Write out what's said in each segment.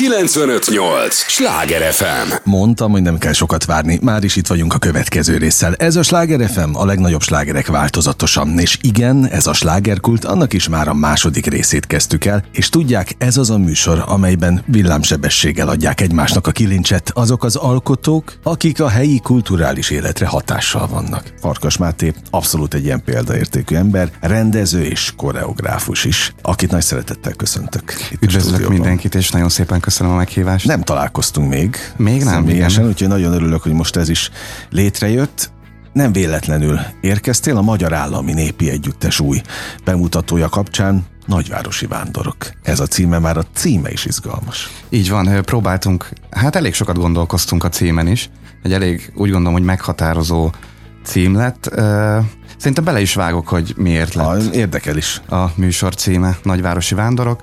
958! Sláger FM! Mondtam, hogy nem kell sokat várni, már is itt vagyunk a következő résszel. Ez a Sláger FM, a legnagyobb slágerek változatosan. És igen, ez a slágerkult, annak is már a második részét kezdtük el, és tudják, ez az a műsor, amelyben villámsebességgel adják egymásnak a kilincset azok az alkotók, akik a helyi kulturális életre hatással vannak. Farkas Máté abszolút egy ilyen példaértékű ember, rendező és koreográfus is, akit nagy szeretettel köszöntök. Üdvözlök mindenkit, és nagyon szépen köszönöm a meghívást. Nem találkoztunk még. Még nem, Személyesen, úgyhogy nagyon örülök, hogy most ez is létrejött. Nem véletlenül érkeztél a Magyar Állami Népi Együttes új bemutatója kapcsán, Nagyvárosi Vándorok. Ez a címe, már a címe is izgalmas. Így van, próbáltunk, hát elég sokat gondolkoztunk a címen is. Egy elég, úgy gondolom, hogy meghatározó cím lett. Szerintem bele is vágok, hogy miért lett Ha, érdekel is. a műsor címe, Nagyvárosi Vándorok.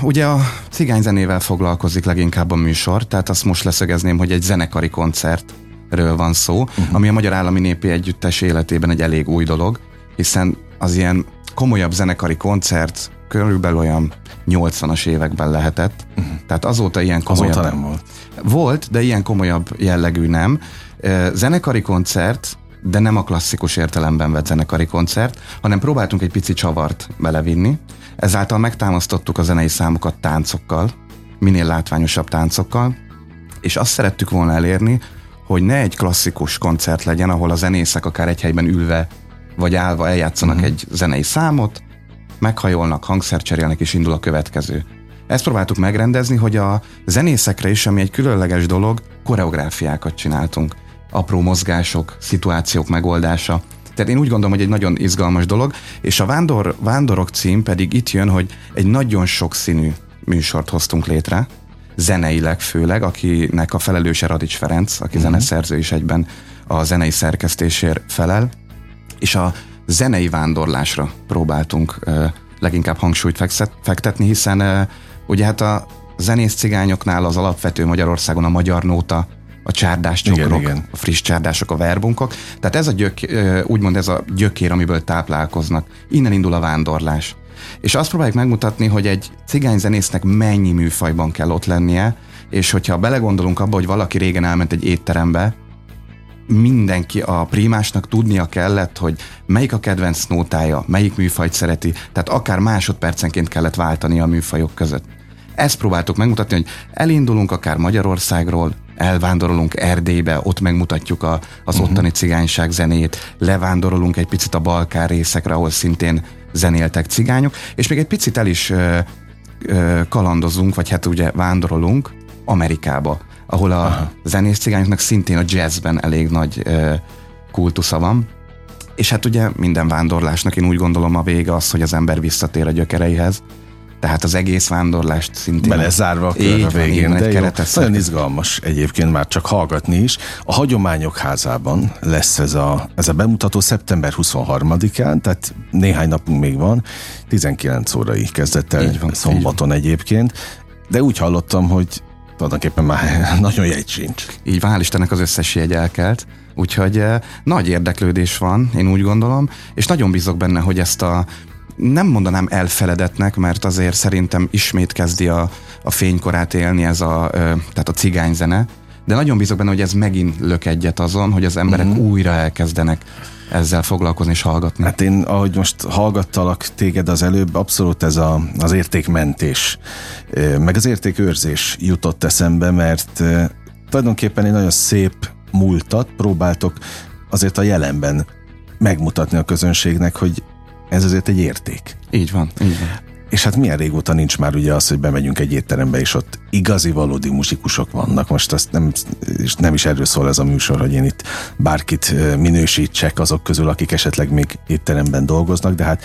Ugye a cigányzenével foglalkozik leginkább a műsor, tehát azt most leszögezném, hogy egy zenekari koncertről van szó, uh-huh. ami a Magyar Állami Népi Együttes életében egy elég új dolog, hiszen az ilyen komolyabb zenekari koncert körülbelül olyan 80-as években lehetett, uh-huh. tehát azóta ilyen komolyabb... Azóta nem volt. Volt, de ilyen komolyabb jellegű nem. Zenekari koncert, de nem a klasszikus értelemben vett zenekari koncert, hanem próbáltunk egy pici csavart belevinni. Ezáltal megtámasztottuk a zenei számokat táncokkal, minél látványosabb táncokkal, és azt szerettük volna elérni, hogy ne egy klasszikus koncert legyen, ahol a zenészek akár egy helyben ülve vagy állva eljátszanak uh-huh. egy zenei számot, meghajolnak, hangszert cserélnek, és indul a következő. Ezt próbáltuk megrendezni, hogy a zenészekre is, ami egy különleges dolog, koreográfiákat csináltunk. Apró mozgások, szituációk megoldása. Tehát én úgy gondolom, hogy egy nagyon izgalmas dolog, és a Vándor, Vándorok cím pedig itt jön, hogy egy nagyon sokszínű műsort hoztunk létre, zeneileg főleg, akinek a felelőse Radics Ferenc, aki uh-huh. zeneszerző is egyben a zenei szerkesztésért felel, és a zenei vándorlásra próbáltunk ö, leginkább hangsúlyt fekszet- fektetni, hiszen ö, ugye hát a zenész cigányoknál az alapvető Magyarországon a magyar nóta, a csárdás Igen, csokrok, igen. a friss csárdások, a verbunkok. Tehát ez a gyök, úgymond ez a gyökér, amiből táplálkoznak. Innen indul a vándorlás. És azt próbáljuk megmutatni, hogy egy cigányzenésznek mennyi műfajban kell ott lennie, és hogyha belegondolunk abba, hogy valaki régen elment egy étterembe, mindenki a primásnak tudnia kellett, hogy melyik a kedvenc nótája, melyik műfajt szereti, tehát akár másodpercenként kellett váltani a műfajok között. Ezt próbáltuk megmutatni, hogy elindulunk akár Magyarországról, elvándorolunk Erdélybe, ott megmutatjuk a, az uh-huh. ottani cigányság zenét, levándorolunk egy picit a Balkán részekre, ahol szintén zenéltek cigányok, és még egy picit el is ö, ö, kalandozunk, vagy hát ugye vándorolunk Amerikába, ahol a Aha. zenész cigányoknak szintén a jazzben elég nagy ö, kultusza van. És hát ugye minden vándorlásnak én úgy gondolom a vége az, hogy az ember visszatér a gyökereihez. Tehát az egész vándorlást szintén... Belezárva a kör Így a van, végén. igen, egy keretet Nagyon izgalmas egyébként már csak hallgatni is. A Hagyományok házában lesz ez a, ez a bemutató szeptember 23-án, tehát néhány napunk még van, 19 órai kezdett el Így van, szombaton egyébként, de úgy hallottam, hogy tulajdonképpen már nagyon jegy sincs. Így van, hál' Istennek az összes jegy elkelt. Úgyhogy eh, nagy érdeklődés van, én úgy gondolom, és nagyon bízok benne, hogy ezt a nem mondanám elfeledetnek, mert azért szerintem ismét kezdi a, a fénykorát élni ez a, tehát a cigányzene, de nagyon bízok benne, hogy ez megint lök egyet azon, hogy az emberek uh-huh. újra elkezdenek ezzel foglalkozni és hallgatni. Hát én, ahogy most hallgattalak téged az előbb, abszolút ez a, az értékmentés, meg az értékőrzés jutott eszembe, mert tulajdonképpen egy nagyon szép múltat próbáltok azért a jelenben megmutatni a közönségnek, hogy ez azért egy érték. Így van, így van. És hát milyen régóta nincs már ugye az, hogy bemegyünk egy étterembe, és ott igazi, valódi muzsikusok vannak. Most azt nem, és nem is erről szól ez a műsor, hogy én itt bárkit minősítsek azok közül, akik esetleg még étteremben dolgoznak, de hát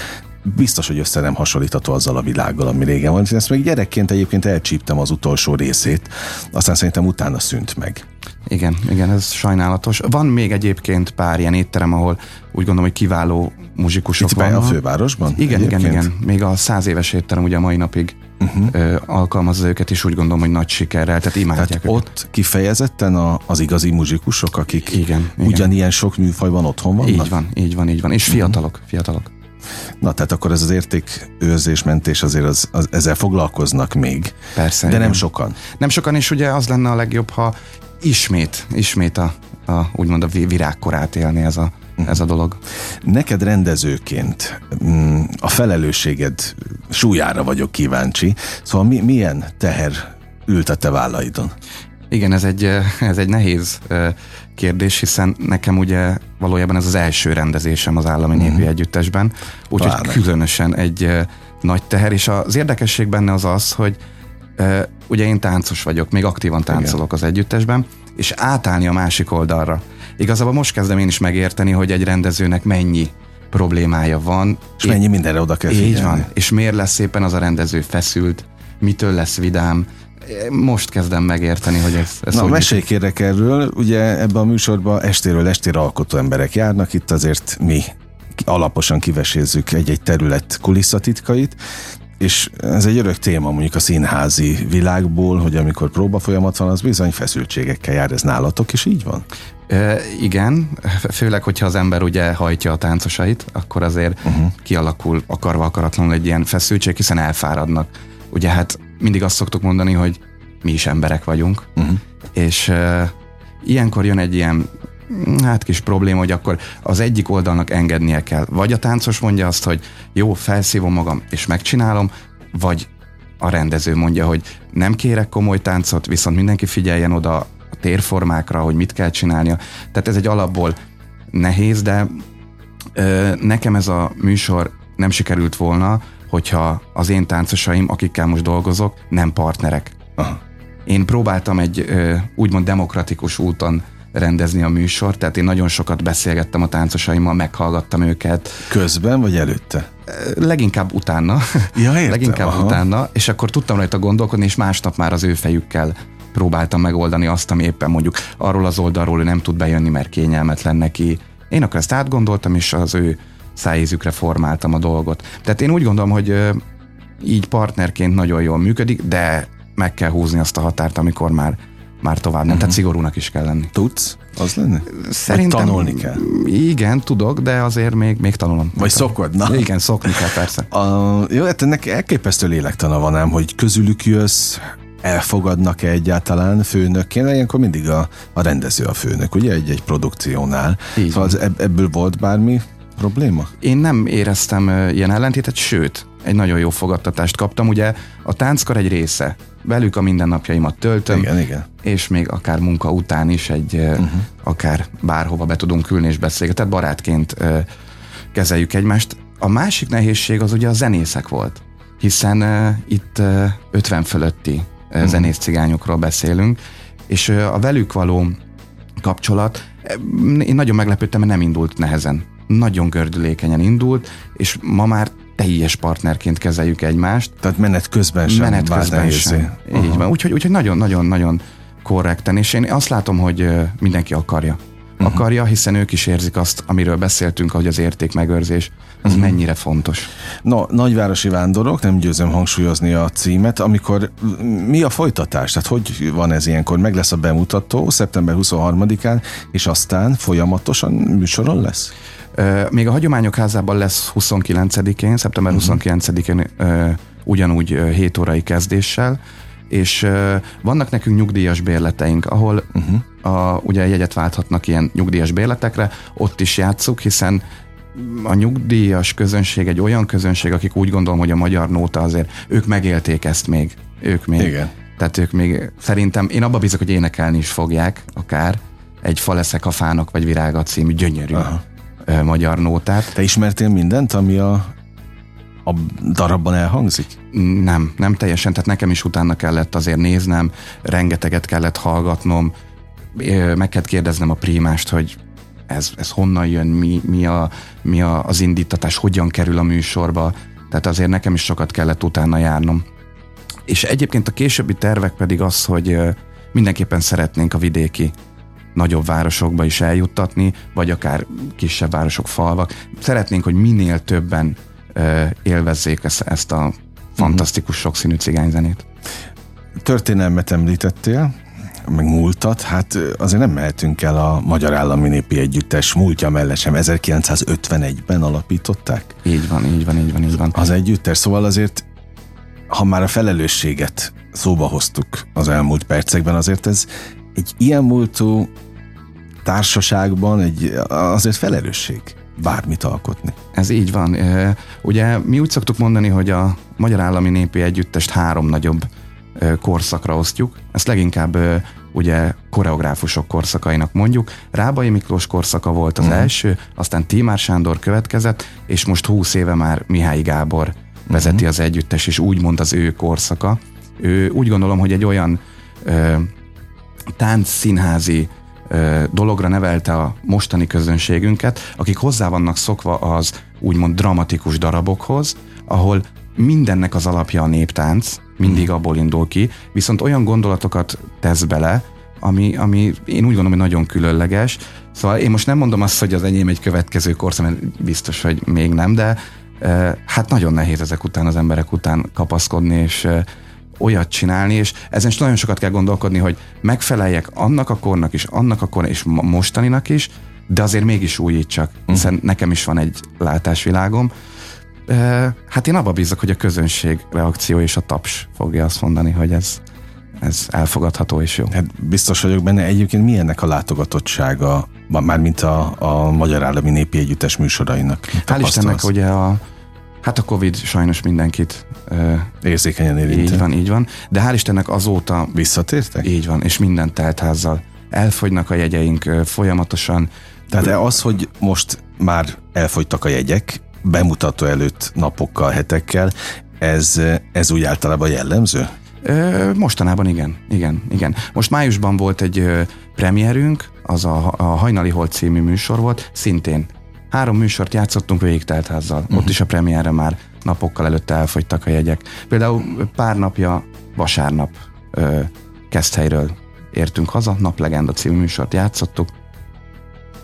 biztos, hogy össze nem hasonlítható azzal a világgal, ami régen van. Ezt még gyerekként egyébként elcsíptem az utolsó részét, aztán szerintem utána szűnt meg. Igen, igen, ez sajnálatos. Van még egyébként pár ilyen étterem, ahol úgy gondolom, hogy kiváló muzsikusok Itt be a vannak. fővárosban? Igen, igen, egyébként? igen. Még a száz éves étterem ugye a mai napig uh-huh. ö, alkalmazza őket, és úgy gondolom, hogy nagy sikerrel, tehát imádják Tehát őket. ott kifejezetten a, az igazi muzsikusok, akik Igen, igen. ugyanilyen sok műfajban otthon vannak? Így van, így van, így van. És fiatalok, fiatalok. Na, tehát akkor ez az értékőrzés, mentés azért az, az, ezzel foglalkoznak még. Persze. De igen. nem sokan. Nem sokan, és ugye az lenne a legjobb, ha ismét, ismét a, a úgymond a vi- virágkorát élni ez a, ez a dolog. Neked rendezőként mm, a felelősséged súlyára vagyok kíváncsi, szóval mi, milyen teher ült a te vállaidon? Igen, ez egy, ez egy nehéz eh, kérdés, hiszen nekem ugye valójában ez az első rendezésem az Állami Népi Együttesben, úgyhogy különösen egy nagy teher, és az érdekesség benne az az, hogy ugye én táncos vagyok, még aktívan táncolok az együttesben, és átállni a másik oldalra. Igazából most kezdem én is megérteni, hogy egy rendezőnek mennyi problémája van. És mennyi mindenre oda kell figyelni? Így van. És miért lesz éppen az a rendező feszült, mitől lesz vidám. Most kezdem megérteni, hogy ez, ez Na, mesélj kérek erről, ugye ebben a műsorban estéről estére alkotó emberek járnak, itt azért mi alaposan kivesézzük egy-egy terület kulisszatitkait, és ez egy örök téma mondjuk a színházi világból, hogy amikor próba folyamat van, az bizony feszültségekkel jár, ez nálatok is így van? E, igen, főleg, hogyha az ember ugye hajtja a táncosait, akkor azért uh-huh. kialakul akarva akaratlanul egy ilyen feszültség, hiszen elfáradnak. Ugye hát mindig azt szoktuk mondani, hogy mi is emberek vagyunk, uh-huh. és e, ilyenkor jön egy ilyen hát kis probléma, hogy akkor az egyik oldalnak engednie kell. Vagy a táncos mondja azt, hogy jó, felszívom magam, és megcsinálom, vagy a rendező mondja, hogy nem kérek komoly táncot, viszont mindenki figyeljen oda a térformákra, hogy mit kell csinálnia. Tehát ez egy alapból nehéz, de ö, nekem ez a műsor nem sikerült volna, hogyha az én táncosaim, akikkel most dolgozok, nem partnerek. Aha. Én próbáltam egy ö, úgymond demokratikus úton rendezni a műsort, tehát én nagyon sokat beszélgettem a táncosaimmal, meghallgattam őket. Közben vagy előtte? Leginkább utána. Ja, értem, Leginkább aha. utána, és akkor tudtam rajta gondolkodni, és másnap már az ő fejükkel próbáltam megoldani azt, ami éppen mondjuk arról az oldalról ő nem tud bejönni, mert kényelmetlen neki. Én akkor ezt átgondoltam, és az ő szájízükre formáltam a dolgot. Tehát én úgy gondolom, hogy így partnerként nagyon jól működik, de meg kell húzni azt a határt, amikor már, már tovább nem. Uh-huh. Tehát szigorúnak is kell lenni. Tudsz? Az lenne? Szerintem Vagy tanulni kell? Igen, tudok, de azért még, még tanulom. Vagy szokod? Na. Igen, szokni kell persze. A, jó, hát ennek elképesztő lélektana van ám, hogy közülük jössz, elfogadnak-e egyáltalán főnökként, ilyenkor mindig a, a rendező a főnök, ugye egy-egy produkciónál. Így szóval az, ebb- ebből volt bármi probléma? Én nem éreztem ilyen ellentétet, sőt, egy nagyon jó fogadtatást kaptam. Ugye a tánckar egy része, velük a mindennapjaimat töltöm, Igen, igen. és még akár munka után is egy, uh-huh. akár bárhova be tudunk ülni és beszélgetni, tehát barátként kezeljük egymást. A másik nehézség az ugye a zenészek volt, hiszen ö, itt ö, 50 fölötti uh-huh. zenész cigányokról beszélünk, és ö, a velük való kapcsolat, én nagyon meglepődtem, mert nem indult nehezen. Nagyon gördülékenyen indult, és ma már teljes partnerként kezeljük egymást. Tehát menet közben sem Menet közben sem. Így van. Úgyhogy, úgyhogy nagyon-nagyon-nagyon korrekten, és én azt látom, hogy mindenki akarja. Uh-huh. Akarja, hiszen ők is érzik azt, amiről beszéltünk, hogy az értékmegőrzés, az uh-huh. mennyire fontos. No, nagyvárosi vándorok, nem győzöm hangsúlyozni a címet, amikor mi a folytatás? Tehát hogy van ez ilyenkor? Meg lesz a bemutató szeptember 23-án, és aztán folyamatosan műsoron lesz? Még a Hagyományok Házában lesz 29-én, szeptember uh-huh. 29-én ö, ugyanúgy ö, 7 órai kezdéssel, és vannak nekünk nyugdíjas bérleteink, ahol uh-huh. a, ugye jegyet válthatnak ilyen nyugdíjas bérletekre, ott is játszuk, hiszen a nyugdíjas közönség egy olyan közönség, akik úgy gondolom, hogy a magyar nóta azért, ők megélték ezt még. Ők még. Igen. Tehát ők még, szerintem, én abba bízok, hogy énekelni is fogják, akár egy Fa leszek a fának, vagy Virága című gyönyörű Aha. Ö, magyar nótát. Te ismertél mindent, ami a, a darabban elhangzik? Nem, nem teljesen, tehát nekem is utána kellett azért néznem, rengeteget kellett hallgatnom, ö, meg kellett kérdeznem a prímást, hogy ez, ez honnan jön, mi, mi, a, mi a, az indítatás, hogyan kerül a műsorba, tehát azért nekem is sokat kellett utána járnom. És egyébként a későbbi tervek pedig az, hogy ö, mindenképpen szeretnénk a vidéki nagyobb városokba is eljuttatni, vagy akár kisebb városok, falvak. Szeretnénk, hogy minél többen élvezzék ezt, ezt a fantasztikus sokszínű cigányzenét. Történelmet említettél, meg múltat, hát azért nem mehetünk el a Magyar Állami Népi Együttes múltja mellett sem. 1951-ben alapították. Így van, így van, így van, így van. Az együttes, szóval azért ha már a felelősséget szóba hoztuk az elmúlt percekben, azért ez egy ilyen múltú társaságban egy, azért felelősség bármit alkotni. Ez így van. Ugye mi úgy szoktuk mondani, hogy a Magyar Állami Népi Együttest három nagyobb korszakra osztjuk. Ezt leginkább ugye koreográfusok korszakainak mondjuk. Rábai Miklós korszaka volt az uh-huh. első, aztán Tímár Sándor következett, és most húsz éve már Mihály Gábor vezeti uh-huh. az együttes, és úgymond az ő korszaka. Ő úgy gondolom, hogy egy olyan ö, tánc színházi ö, dologra nevelte a mostani közönségünket, akik hozzá vannak szokva az úgymond dramatikus darabokhoz, ahol mindennek az alapja a néptánc, mindig uh-huh. abból indul ki, viszont olyan gondolatokat tesz bele, ami, ami én úgy gondolom, hogy nagyon különleges. Szóval én most nem mondom azt, hogy az enyém egy következő korszak, mert biztos, hogy még nem, de hát nagyon nehéz ezek után az emberek után kapaszkodni, és olyat csinálni, és ezen is nagyon sokat kell gondolkodni, hogy megfeleljek annak a kornak is, annak a kornak és mostaninak is, de azért mégis újítsak, mhm. hiszen nekem is van egy látásvilágom. Hát én abba bízok, hogy a közönség reakció és a taps fogja azt mondani, hogy ez, ez elfogadható és jó. Hát biztos vagyok benne. Egyébként milyennek a látogatottsága, mármint a, a Magyar Állami Népi Együttes műsorainak? Hál' Istennek, ugye a, Hát a Covid sajnos mindenkit uh, érzékenyen érint. Így van, így van. De hál' Istennek azóta... Visszatértek? Így van, és minden teltházzal. Elfogynak a jegyeink uh, folyamatosan. Tehát az, hogy most már elfogytak a jegyek, bemutató előtt napokkal, hetekkel, ez, ez úgy általában jellemző? Mostanában igen, igen, igen. Most májusban volt egy premierünk, az a, a Hajnali Holt című műsor volt, szintén három műsort játszottunk végig teltházzal. Uh-huh. Ott is a premierre már napokkal előtte elfogytak a jegyek. Például pár napja vasárnap ö, Keszthelyről értünk haza, Naplegenda című műsort játszottuk,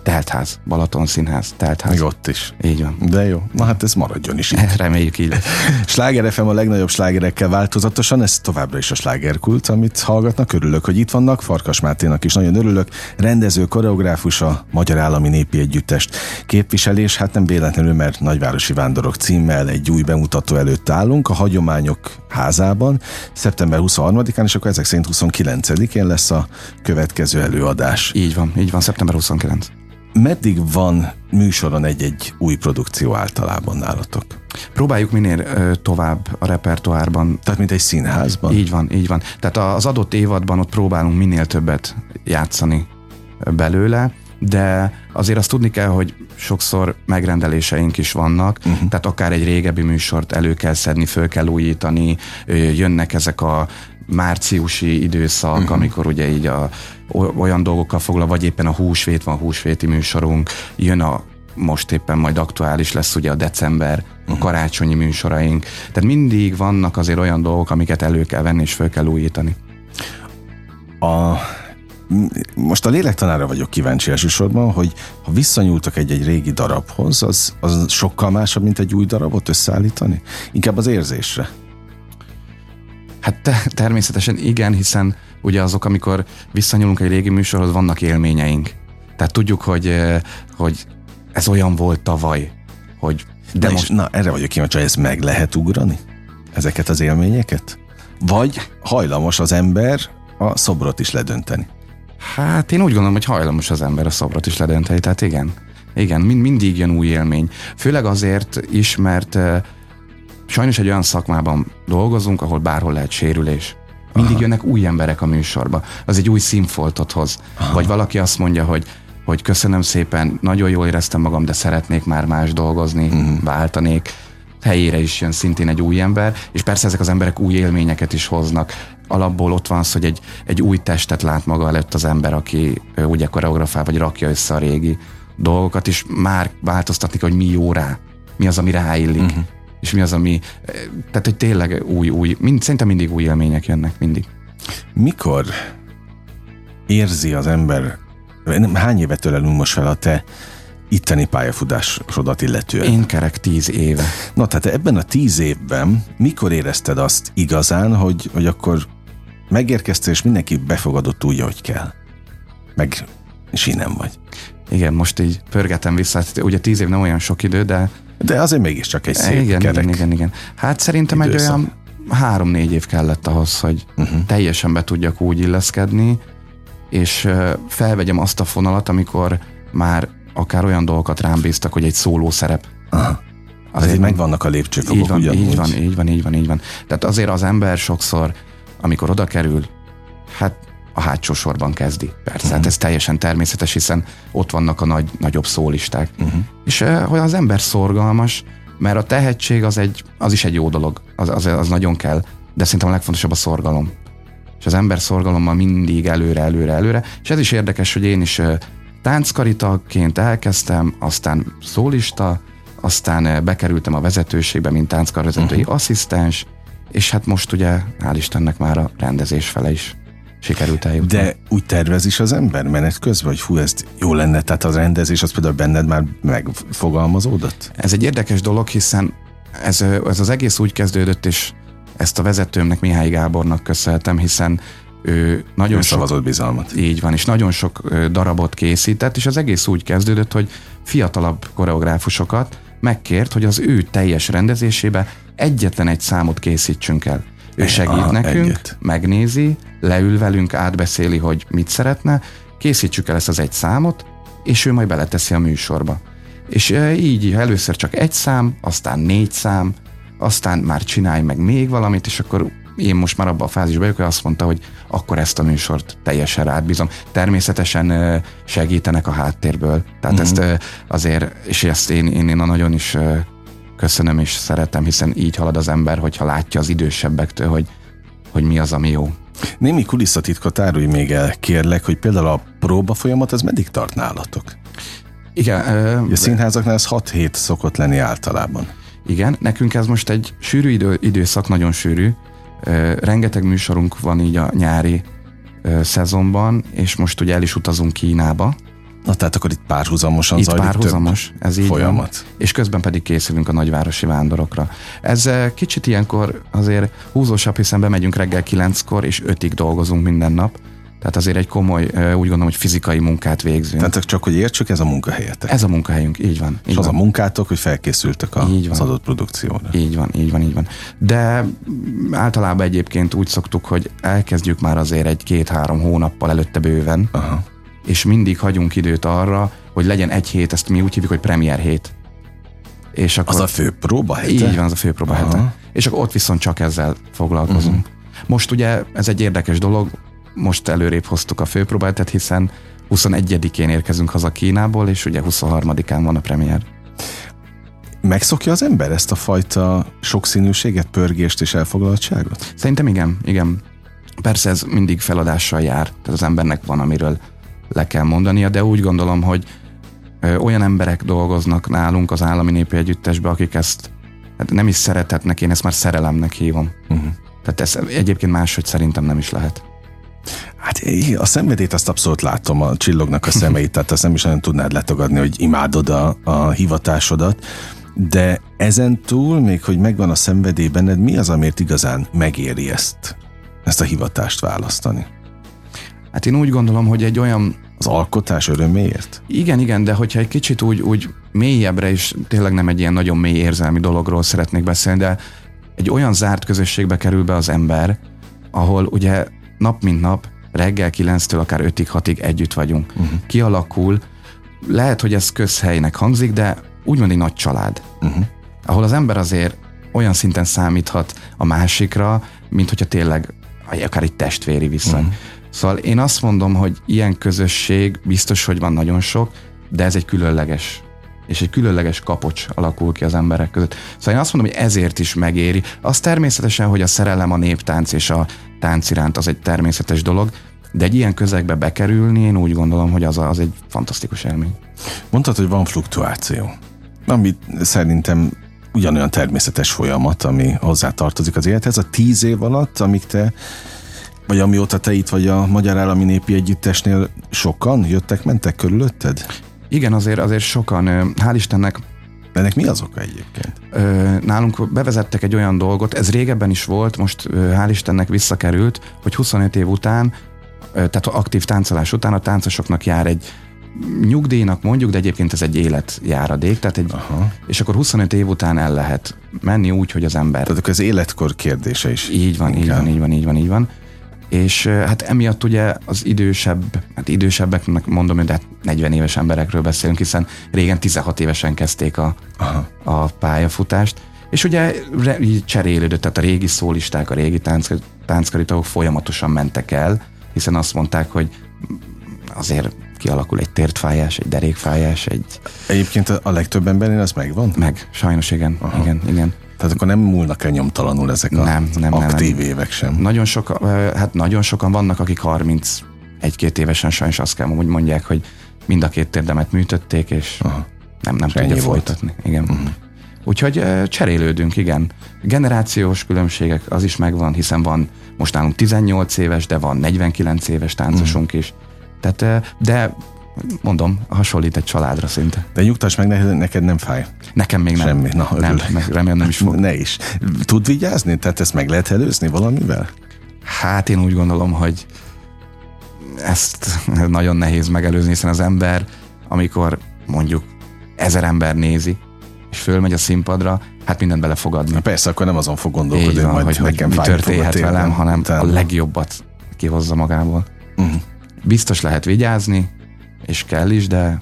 teltház, Balaton színház, teltház. Még ott is. Így van. De jó, na hát ez maradjon is így. Reméljük így lesz. Sláger FM a legnagyobb slágerekkel változatosan, ez továbbra is a slágerkult, amit hallgatnak. Örülök, hogy itt vannak. Farkas Máténak is nagyon örülök. Rendező, koreográfus a Magyar Állami Népi Együttest képviselés, hát nem véletlenül, mert Nagyvárosi Vándorok címmel egy új bemutató előtt állunk a Hagyományok házában, szeptember 23-án, és akkor ezek szerint 29-én lesz a következő előadás. Így van, így van, szeptember 29 meddig van műsoron egy-egy új produkció általában nálatok? Próbáljuk minél ö, tovább a repertoárban. Tehát, mint egy színházban? Így van, így van. Tehát az adott évadban ott próbálunk minél többet játszani belőle, de azért azt tudni kell, hogy sokszor megrendeléseink is vannak, uh-huh. tehát akár egy régebbi műsort elő kell szedni, föl kell újítani, jönnek ezek a márciusi időszak, uh-huh. amikor ugye így a, olyan dolgokkal foglal, vagy éppen a húsvét van, húsvéti műsorunk, jön a most éppen majd aktuális lesz ugye a december, a mhm. karácsonyi műsoraink. Tehát mindig vannak azért olyan dolgok, amiket elő kell venni és föl kell újítani. A, most a lélektanára vagyok kíváncsi elsősorban, hogy ha visszanyúltak egy-egy régi darabhoz, az, az sokkal másabb, mint egy új darabot összeállítani? Inkább az érzésre. Hát te, természetesen igen, hiszen ugye azok, amikor visszanyúlunk egy régi műsorhoz, vannak élményeink. Tehát tudjuk, hogy, eh, hogy ez olyan volt tavaly, hogy de na, most... na erre vagyok kíváncsi, hogy ezt meg lehet ugrani? Ezeket az élményeket? Vagy hajlamos az ember a szobrot is ledönteni? Hát én úgy gondolom, hogy hajlamos az ember a szobrot is ledönteni, tehát igen. Igen, mind, mindig jön új élmény. Főleg azért is, mert uh, sajnos egy olyan szakmában dolgozunk, ahol bárhol lehet sérülés. Mindig Aha. jönnek új emberek a műsorba. Az egy új színfoltot hoz. Aha. Vagy valaki azt mondja, hogy hogy köszönöm szépen, nagyon jól éreztem magam, de szeretnék már más dolgozni, uh-huh. váltanék. Helyére is jön szintén egy új ember, és persze ezek az emberek új élményeket is hoznak. Alapból ott van az, hogy egy, egy új testet lát maga előtt az ember, aki ugye koreografál, vagy rakja össze a régi dolgokat, és már változtatni, hogy mi jó rá, mi az, ami ráillik. Uh-huh és mi az, ami, tehát hogy tényleg új, új, mind, szerintem mindig új élmények jönnek, mindig. Mikor érzi az ember, hány évet ölelünk most fel a te itteni pályafutásodat illetően? Én kerek tíz éve. Na, tehát ebben a tíz évben mikor érezted azt igazán, hogy, hogy akkor megérkeztél, és mindenki befogadott úgy, hogy kell. Meg sínem vagy. Igen, most így pörgetem vissza, hát ugye tíz év nem olyan sok idő, de... De azért mégiscsak egy szép igen, kerek. igen, igen, igen. Hát szerintem időszak. egy olyan három-négy év kellett ahhoz, hogy uh-huh. teljesen be tudjak úgy illeszkedni, és felvegyem azt a fonalat, amikor már akár olyan dolgokat rám bíztak, hogy egy szóló szerep. Aha. Azért megvannak a lépcsőfokok így van, ugyanúgy. Így van, így van, így van, így van. Tehát azért az ember sokszor, amikor oda kerül, hát a hátsó sorban kezdi. Persze, uh-huh. hát ez teljesen természetes, hiszen ott vannak a nagy, nagyobb szólisták. Uh-huh. És hogy az ember szorgalmas, mert a tehetség az, egy, az is egy jó dolog, az, az, az nagyon kell, de szerintem a legfontosabb a szorgalom. És az ember szorgalommal mindig előre, előre, előre. És ez is érdekes, hogy én is tánckaritaként elkezdtem, aztán szólista, aztán bekerültem a vezetőségbe, mint tánckarvezetői uh-huh. asszisztens, és hát most ugye, hál' Istennek már a rendezés fele is sikerült eljutni. De úgy tervez is az ember menet közben, hogy fú, ez jó lenne, tehát a rendezés az például benned már megfogalmazódott? Ez egy érdekes dolog, hiszen ez, ez az egész úgy kezdődött, és ezt a vezetőmnek, Mihály Gábornak köszönhetem, hiszen ő nagyon ő sok, bizalmat. Így van, és nagyon sok darabot készített, és az egész úgy kezdődött, hogy fiatalabb koreográfusokat megkért, hogy az ő teljes rendezésébe egyetlen egy számot készítsünk el. Ő segít Aha, nekünk, egyet. megnézi, leül velünk, átbeszéli, hogy mit szeretne, készítsük el ezt az egy számot, és ő majd beleteszi a műsorba. És így először csak egy szám, aztán négy szám, aztán már csinálj meg még valamit, és akkor én most már abban a fázisban vagyok, hogy azt mondta, hogy akkor ezt a műsort teljesen átbízom. Természetesen segítenek a háttérből. Tehát mm-hmm. ezt azért, és ezt én, én, én nagyon is köszönöm és szeretem, hiszen így halad az ember, hogyha látja az idősebbektől, hogy, hogy mi az, ami jó. Némi kulisszatitkot árulj még el, kérlek, hogy például a próba folyamat az meddig tart nálatok? Igen. Ö, a színházaknál ez 6 hét szokott lenni általában. Igen, nekünk ez most egy sűrű idő, időszak, nagyon sűrű. Ö, rengeteg műsorunk van így a nyári ö, szezonban, és most ugye el is utazunk Kínába, Na tehát akkor itt párhuzamosan itt zajlik párhuzamos, ez így folyamat. Van, és közben pedig készülünk a nagyvárosi vándorokra. Ez eh, kicsit ilyenkor azért húzósabb, hiszen bemegyünk reggel kilenckor, és ötig dolgozunk minden nap. Tehát azért egy komoly, eh, úgy gondolom, hogy fizikai munkát végzünk. Tehát csak, hogy értsük, ez a munkahelyetek. Ez a munkahelyünk, így van. Így és van. az a munkátok, hogy felkészültek a, így van. az adott produkcióra. Így van, így van, így van. De általában egyébként úgy szoktuk, hogy elkezdjük már azért egy két-három hónappal előtte bőven. Aha és mindig hagyunk időt arra, hogy legyen egy hét, ezt mi úgy hívjuk, hogy premier hét. És akkor, az a fő próba hete? Így van, az a fő próba hete. És akkor ott viszont csak ezzel foglalkozunk. Uh-huh. Most ugye ez egy érdekes dolog, most előrébb hoztuk a főpróbáltat, hiszen 21-én érkezünk haza Kínából, és ugye 23-án van a premier. Megszokja az ember ezt a fajta sokszínűséget, pörgést és elfoglaltságot? Szerintem igen, igen. Persze ez mindig feladással jár, tehát az embernek van, amiről le kell mondania, de úgy gondolom, hogy olyan emberek dolgoznak nálunk az állami népi együttesbe, akik ezt hát nem is szeretetnek, én ezt már szerelemnek hívom. Uh-huh. Tehát ez egyébként máshogy szerintem nem is lehet. Hát a szenvedét azt abszolút látom, a csillognak a szemeit, tehát azt nem is nagyon tudnád letagadni, hogy imádod a, a hivatásodat, de ezen túl, még hogy megvan a szenvedély benned, mi az, amiért igazán megéri ezt, ezt a hivatást választani? Hát én úgy gondolom, hogy egy olyan... Az alkotás öröméért? Igen, igen, de hogyha egy kicsit úgy, úgy mélyebbre is, tényleg nem egy ilyen nagyon mély érzelmi dologról szeretnék beszélni, de egy olyan zárt közösségbe kerül be az ember, ahol ugye nap mint nap, reggel 9-től akár 5-ig, 6-ig együtt vagyunk. Uh-huh. Kialakul, lehet, hogy ez közhelynek hangzik, de úgymond egy nagy család. Uh-huh. Ahol az ember azért olyan szinten számíthat a másikra, mint hogyha tényleg akár egy testvéri viszony. Uh-huh. Szóval én azt mondom, hogy ilyen közösség biztos, hogy van nagyon sok, de ez egy különleges és egy különleges kapocs alakul ki az emberek között. Szóval én azt mondom, hogy ezért is megéri. Az természetesen, hogy a szerelem, a néptánc és a tánc iránt az egy természetes dolog, de egy ilyen közegbe bekerülni, én úgy gondolom, hogy az, a, az egy fantasztikus élmény. Mondtad, hogy van fluktuáció, ami szerintem ugyanolyan természetes folyamat, ami hozzá tartozik az élethez. A tíz év alatt, amíg te vagy amióta te itt vagy a Magyar Állami Népi Együttesnél, sokan jöttek, mentek körülötted? Igen, azért, azért sokan. Hál' Istennek ennek mi az oka egyébként? Nálunk bevezettek egy olyan dolgot, ez régebben is volt, most hál' Istennek visszakerült, hogy 25 év után, tehát aktív táncolás után a táncosoknak jár egy nyugdíjnak mondjuk, de egyébként ez egy életjáradék, tehát egy, Aha. és akkor 25 év után el lehet menni úgy, hogy az ember... Tehát az életkor kérdése is. Így van, inkább. így van, így van, így van, így van. És hát emiatt ugye az idősebb, hát idősebbeknek mondom, hogy hát 40 éves emberekről beszélünk, hiszen régen 16 évesen kezdték a, Aha. a pályafutást, és ugye így cserélődött, tehát a régi szólisták, a régi tánc, tánckaritók folyamatosan mentek el, hiszen azt mondták, hogy azért kialakul egy tértfájás, egy derékfájás, egy... Egyébként a legtöbb embernél az megvan? Meg, sajnos igen, Aha. igen, igen. Tehát akkor nem múlnak el nyomtalanul ezek a nem, nem, aktív nem, évek sem. Nagyon, sok, hát nagyon sokan vannak, akik 30 egy-két évesen sajnos azt kell, hogy mondják, hogy mind a két térdemet műtötték, és Aha. nem, nem tudja volt. folytatni. Igen. Uh-huh. Úgyhogy cserélődünk, igen. Generációs különbségek az is megvan, hiszen van most nálunk 18 éves, de van 49 éves táncosunk uh-huh. is. Tehát, de mondom, hasonlít egy családra szinte. De nyugtass meg, neked nem fáj. Nekem még nem. Semmi. Na, nem, meg, remélem nem is fog. Ne is. Tud vigyázni? Tehát ezt meg lehet előzni valamivel? Hát én úgy gondolom, hogy ezt nagyon nehéz megelőzni, hiszen az ember, amikor mondjuk ezer ember nézi, és fölmegy a színpadra, hát mindent belefogadni. Na persze, akkor nem azon fog gondolkodni, hogy majd hogy, nekem hogy mi történhet velem, hanem a legjobbat kihozza magából. Uh-huh. Biztos lehet vigyázni, és kell is, de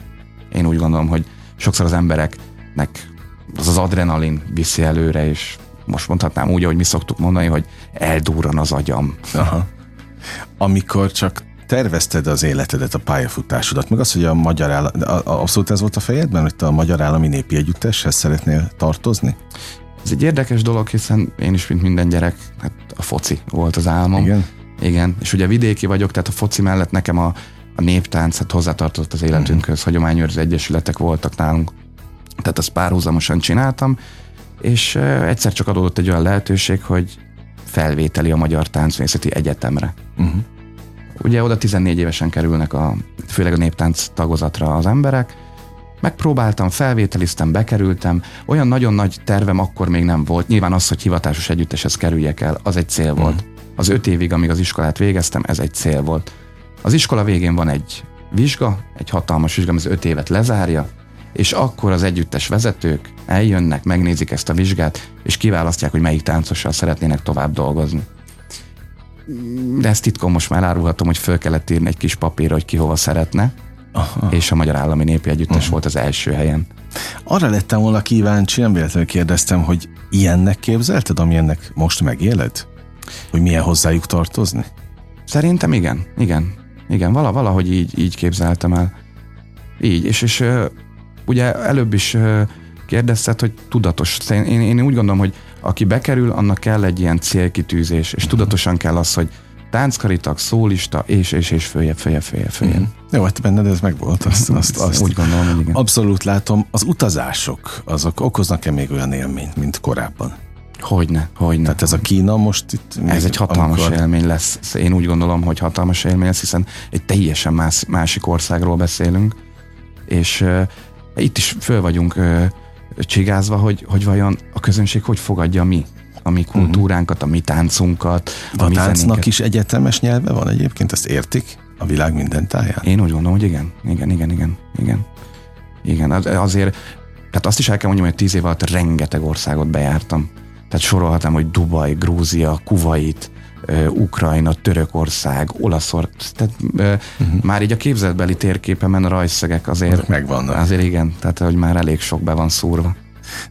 én úgy gondolom, hogy sokszor az embereknek az az adrenalin viszi előre, és most mondhatnám úgy, ahogy mi szoktuk mondani, hogy eldúran az agyam. Aha. Amikor csak tervezted az életedet, a pályafutásodat, meg az, hogy a magyar állam, abszolút ez volt a fejedben, hogy te a Magyar Állami Népi Együtteshez szeretnél tartozni? Ez egy érdekes dolog, hiszen én is, mint minden gyerek, hát a foci volt az álmom. Igen? Igen, és ugye vidéki vagyok, tehát a foci mellett nekem a, a néptánc hát hozzátartozott az életünkhöz, uh-huh. hagyományőrző egyesületek voltak nálunk, tehát azt párhuzamosan csináltam, és egyszer csak adódott egy olyan lehetőség, hogy felvételi a Magyar Táncművészeti Egyetemre. Uh-huh. Ugye oda 14 évesen kerülnek a, főleg a néptánc tagozatra az emberek, Megpróbáltam, felvételiztem, bekerültem. Olyan nagyon nagy tervem akkor még nem volt. Nyilván az, hogy hivatásos együtteshez kerüljek el, az egy cél volt. Uh-huh. Az öt évig, amíg az iskolát végeztem, ez egy cél volt. Az iskola végén van egy vizsga, egy hatalmas vizsga, az öt évet lezárja, és akkor az együttes vezetők eljönnek, megnézik ezt a vizsgát, és kiválasztják, hogy melyik táncossal szeretnének tovább dolgozni. De ezt titkon most már árulhatom, hogy föl kellett írni egy kis papírra, hogy ki hova szeretne, Aha. és a Magyar Állami Népi Együttes Aha. volt az első helyen. Arra lettem volna kíváncsi, nem véletlenül kérdeztem, hogy ilyennek képzelted, amilyennek most megéled? Hogy milyen hozzájuk tartozni? Szerintem igen, igen. Igen, vala, valahogy így, így képzeltem el. Így, és, és ugye előbb is kérdezted, hogy tudatos. Én, én úgy gondolom, hogy aki bekerül, annak kell egy ilyen célkitűzés, és tudatosan kell az, hogy tánckaritak, szólista, és, és, és följebb, följebb, följebb, följebb. Mm. Jó, hát benned ez meg volt. Azt, azt, azt. Úgy gondolom, hogy igen. Abszolút látom. Az utazások, azok okoznak-e még olyan élményt, mint korábban? Hogyne, hogyne. Tehát ez a Kína most itt... Ez egy hatalmas amikor... élmény lesz. Én úgy gondolom, hogy hatalmas élmény lesz, hiszen egy teljesen más, másik országról beszélünk, és uh, itt is föl vagyunk uh, csigázva, hogy, hogy vajon a közönség hogy fogadja mi a mi kultúránkat, a mi táncunkat. A, a mi táncnak zenénket. is egyetemes nyelve van egyébként, ezt értik a világ minden táján? Én úgy gondolom, hogy igen, igen, igen, igen, igen. Igen, azért, tehát azt is el kell mondjam, hogy tíz év alatt rengeteg országot bejártam. Tehát sorolhatnám, hogy Dubaj, Grúzia, Kuwait, Ukrajna, Törökország, Olaszország, tehát uh-huh. már így a képzetbeli térképemen a rajszegek azért megvannak. Azért igen, tehát hogy már elég sok be van szúrva.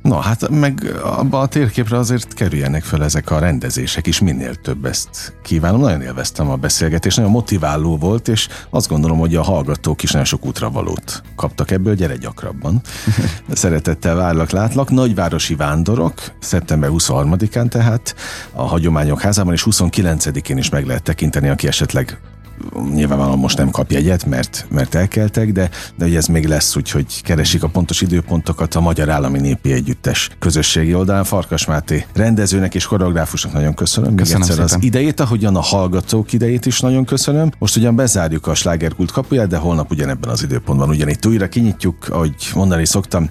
Na hát meg abba a térképre azért kerüljenek fel ezek a rendezések is, minél több ezt kívánom. Nagyon élveztem a beszélgetést, nagyon motiváló volt, és azt gondolom, hogy a hallgatók is nagyon sok útravalót kaptak ebből, gyere gyakrabban. Szeretettel várlak, látlak. Nagyvárosi Vándorok, szeptember 23-án tehát a Hagyományok Házában, és 29-én is meg lehet tekinteni, aki esetleg nyilvánvalóan most nem kap jegyet, mert, mert elkeltek, de, de ugye ez még lesz, úgyhogy keresik a pontos időpontokat a Magyar Állami Népi Együttes közösségi oldalán. Farkas Máté rendezőnek és koreográfusnak nagyon köszönöm. Még köszönöm egyszer szépen. az idejét, ahogyan a hallgatók idejét is nagyon köszönöm. Most ugyan bezárjuk a slágerkult kapuját, de holnap ugyanebben az időpontban ugyanitt újra kinyitjuk, ahogy mondani szoktam,